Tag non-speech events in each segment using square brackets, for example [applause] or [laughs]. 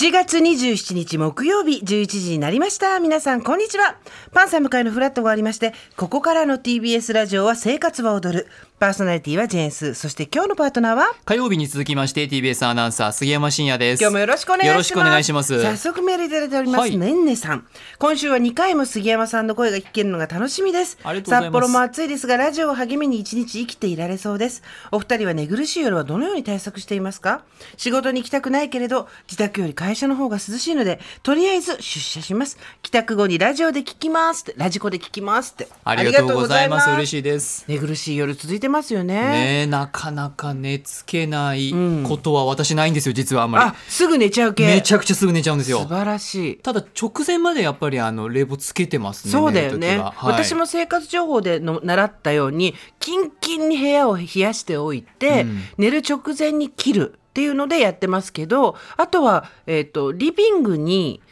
7月27日木曜日11時になりました。皆さん、こんにちは。パンサム会のフラットがありまして、ここからの TBS ラジオは生活は踊る。パーソナリティはジェーンス。そして今日のパートナーは？火曜日に続きまして TBS アナウンサー杉山真也です今日もよろしくお願いします。よろしくお願いします早速メールいただいております。はいねんねさん。今週は2回も杉山さんの声が聞けるのが楽しみです。ありがとうございます札幌も暑いですが、ラジオを励みに一日生きていられそうです。お二人は寝苦しい夜はどのように対策していますか？仕事に行きたくないけれど、自宅より会社の方が涼しいので、とりあえず出社します。帰宅後にラジオで聞きますラジコで聞きますって。ありがとうございます嬉しいです寝苦しい夜続いてますよね。ねえなかなか寝つけないことは私ないんですよ実はあんまあ、すぐ寝ちゃうり系。めちゃくちゃすぐ寝ちゃうんですよ。素晴らしい。ただ直前までやっぱりあの冷房つけてますねそうだよね、は。はい。私も生活情報での習ったようにキンキンに部屋を冷やしておいて、うん。寝る直前に切るっていうのでやってますけどあとは、えー、とリビングに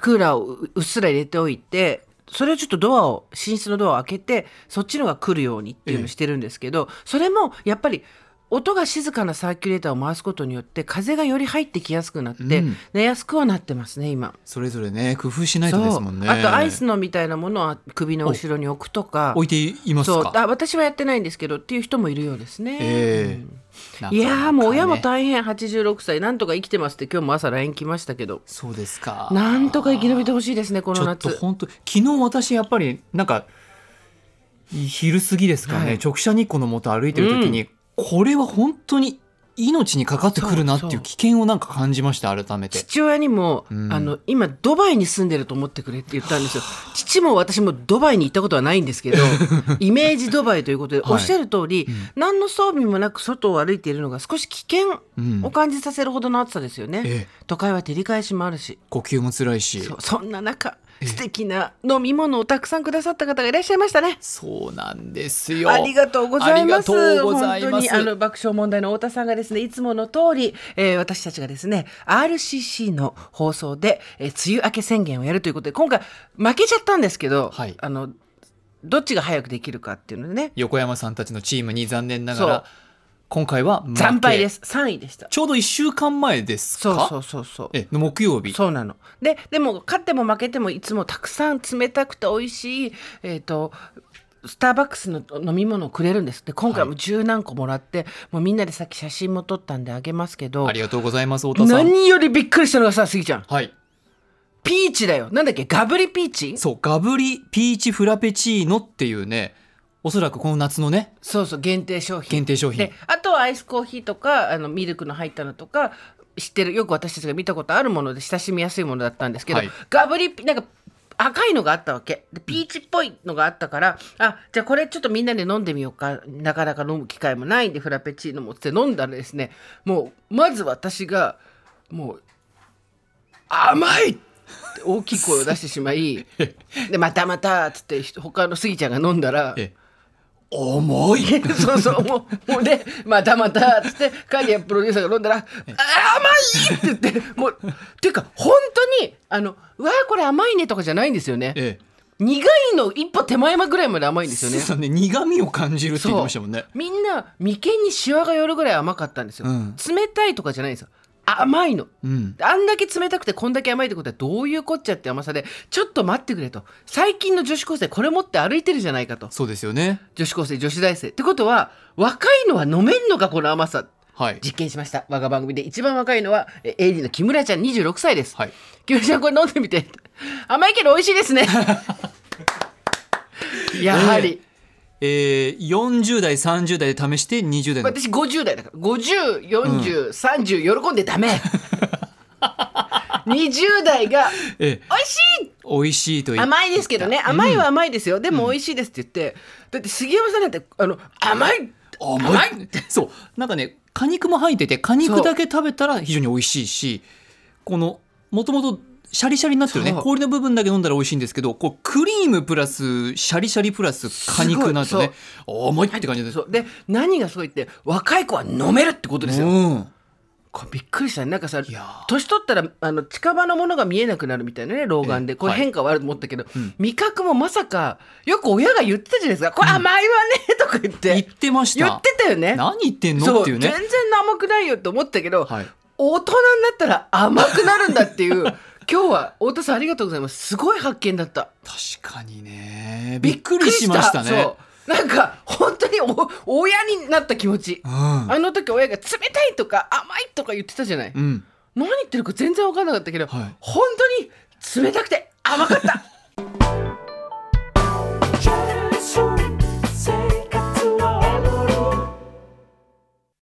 クーラーをううっすら入れておいてそれをちょっとドアを寝室のドアを開けてそっちのが来るようにっていうのをしてるんですけど、それもやっぱり音が静かなサーキュレーターを回すことによって風がより入ってきやすくなって、うん。寝やすくはなってますね今。それぞれね工夫しないとですもんね。あとアイスのみたいなものは首の後ろに置くとか。置いていますそう。かあ私はやってないんですけどっていう人もいるようですね、ええ。なかいやーもう親も大変。86歳。なんとか生きてますって。今日も朝 LINE 来ましたけど。そうですか。なんとか生き延びてほしいですねこの夏。本当昨日私やっぱりなんか昼過ぎですかね、はい。直射日光の下歩いてる時に、これは本当に命にかかってくるなっていう危険をなんか感じました改めて。父親にも、うん。あの今ドバイに住んでると思ってくれって言ったんですよ。父も私もドバイに行ったことはないんですけど [laughs] イメージドバイということで、はい。おっしゃる通り、何の装備もなく外を歩いているのが少し危険うん。を感じさせるほどの暑さですよね、ええ。都会は照り返しもあるし。呼吸も辛いし。そんな中素敵な飲み物をたくさんくださった方がいらっしゃいましたね。そうなんですよ。ありがとうございます。ます。本当にあの爆笑問題の太田さんがですね、いつもの通り、えー私たちがですね、RCC の放送で、えー梅雨明け宣言をやるということで、今回負けちゃったんですけど、はい。あのどっちが早くできるかっていうのでね、横山さんたちのチームに残念ながら今回は負け惨敗です。3位でした。ちょうど1週間前ですか？そうそうそうそう。えの木曜日そうなの。で、でも勝っても負けてもいつもたくさん冷たくて美味しい、えっ、と、スターバックスの飲み物をくれるんです。で、今回も十何個もらって、もうみんなでさっき写真も撮ったんであげますけどあ、りがとうございます太田さん何よりびっくりしたのがさ、スギちゃん。はいピーチだよ。なんだっけ？ガブリピーチ？そうガブリピーチフラペチーノっていうねおそらくこの夏のねそうそう、限定商品。限定商品で、あとはアイスコーヒーとか、あの、ミルクの入ったのとか、知ってる、よく私たちが見たことあるもので親しみやすいものだったんですけど、はいガブリピ、なんか、赤いのがあったわけ。で、ピーチっぽいのがあったから、あ、じゃあこれちょっとみんなで飲んでみようか。なかなか飲む機会もないんで、フラペチーノもって飲んだらですね、もう、まず私が、もう、甘いって大きい声を出してしまい、[laughs] で、またまたっつって、他のスギちゃんが飲んだら、え重い [laughs] そうそう、もう、もうで、またまた、つって、カリアプロデューサーが飲んだら、あ甘いって言って、もう、ていうか、本当に、あの、うわこれ甘いねとかじゃないんですよね。え苦いの一歩手前ぐらいまで甘いんですよね。そうね苦味を感じるって言ってましたもんねみんな、眉間にシワが寄るぐらい甘かったんですよ。うん冷たいとかじゃないんですよ。甘いの。うんあんだけ冷たくてこんだけ甘いってことはどういうこっちゃって甘さで、ちょっと待ってくれと。最近の女子高生これ持って歩いてるじゃないかと。そうですよね女子高生、女子大生。ってことは、若いのは飲めんのか、この甘さ。はい実験しました。我が番組で一番若いのは、え AD の木村ちゃん26歳です。はい木村ちゃんこれ飲んでみて。甘いけど美味しいですね。[laughs] やはり。えー、40代30代で試して20代の私50代だから。50、40、30喜んでダメ。20代が、え美味しい美味しいと甘いですけどね。甘いは甘いですよ。でも美味しいですって言って。だって杉山さんなんて、あの、甘い甘いそうなんかね果肉も入ってて果肉だけ食べたら非常に美味しいしこのもともとシャリシャリになってるね。氷の部分だけ飲んだら美味しいんですけどこうクリームプラスシャリシャリプラス果肉になるとね甘いって感じです。で何がすごいって若い子は飲めるってことですよ。うん。これびっくりしたね。なんかさ年取ったらあの近場のものが見えなくなるみたいなね老眼で。ええ。これはい変化はあると思ったけど、ん。味覚もまさかよく親が言ってたじゃないですか「これ甘いわね」とか言って。言ってました。言ってたよね。何言ってんのっていうね。全然甘くないよって思ったけど、はい。大人になったら甘くなるんだっていう [laughs] 今日は太田さんありがとうございます。すごい発見だった。確かにね。びっくりしましたね。そう。なんか本当にお親になった気持ち、うん。あの時親が冷たいとか甘いとか言ってたじゃない、うん。何言ってるか全然分かんなかったけど、はい。本当に冷たくて甘かった